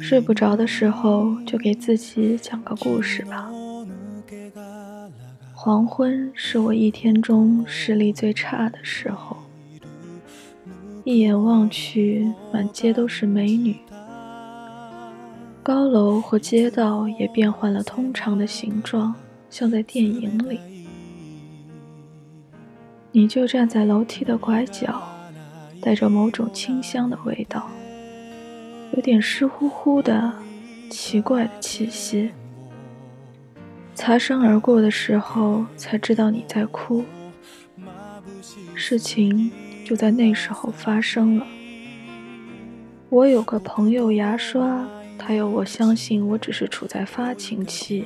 睡不着的时候，就给自己讲个故事吧。黄昏是我一天中视力最差的时候，一眼望去，满街都是美女，高楼和街道也变换了通常的形状，像在电影里。你就站在楼梯的拐角，带着某种清香的味道。有点湿乎乎的奇怪的气息，擦身而过的时候才知道你在哭。事情就在那时候发生了。我有个朋友牙刷，他要我相信我只是处在发情期，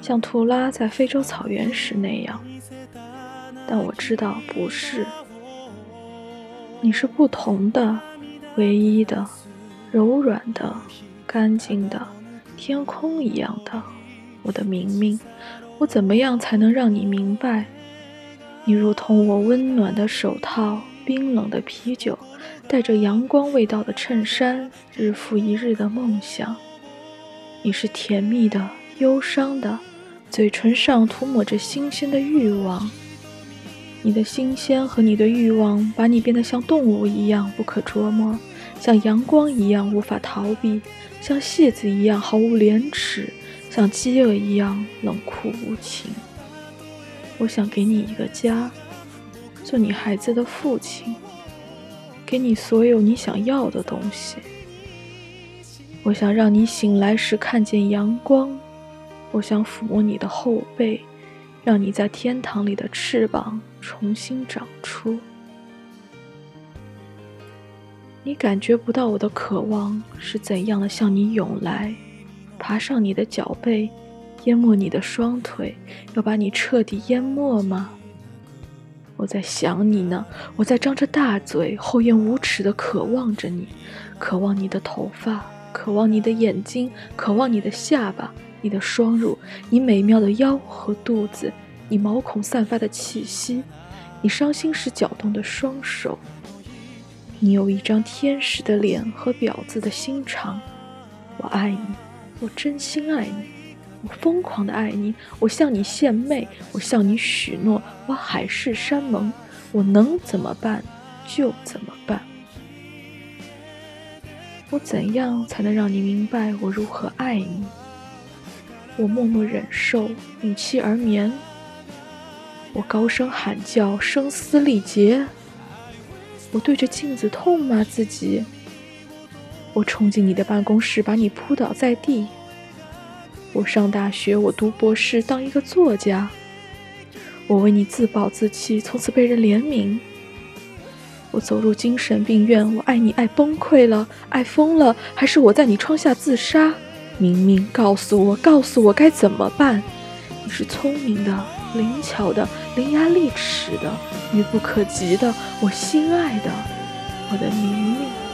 像图拉在非洲草原时那样，但我知道不是。你是不同的，唯一的。柔软的、干净的，天空一样的，我的明明，我怎么样才能让你明白？你如同我温暖的手套、冰冷的啤酒、带着阳光味道的衬衫、日复一日的梦想。你是甜蜜的、忧伤的，嘴唇上涂抹着新鲜的欲望。你的新鲜和你的欲望，把你变得像动物一样不可捉摸。像阳光一样无法逃避，像戏子一样毫无廉耻，像饥饿一样冷酷无情。我想给你一个家，做你孩子的父亲，给你所有你想要的东西。我想让你醒来时看见阳光，我想抚摸你的后背，让你在天堂里的翅膀重新长出。你感觉不到我的渴望是怎样的向你涌来，爬上你的脚背，淹没你的双腿，要把你彻底淹没吗？我在想你呢，我在张着大嘴，厚颜无耻地渴望着你，渴望你的头发，渴望你的眼睛，渴望你的下巴，你的双乳，你美妙的腰和肚子，你毛孔散发的气息，你伤心时搅动的双手。你有一张天使的脸和婊子的心肠，我爱你，我真心爱你，我疯狂的爱你，我向你献媚，我向你许诺，我海誓山盟，我能怎么办就怎么办。我怎样才能让你明白我如何爱你？我默默忍受，屏气而眠。我高声喊叫，声嘶力竭。我对着镜子痛骂自己。我冲进你的办公室，把你扑倒在地。我上大学，我读博士，当一个作家。我为你自暴自弃，从此被人怜悯。我走入精神病院，我爱你爱崩溃了，爱疯了，还是我在你窗下自杀？明明，告诉我，告诉我该怎么办？你是聪明的，灵巧的，伶牙俐齿的。愚不可及的，我心爱的，我的明明。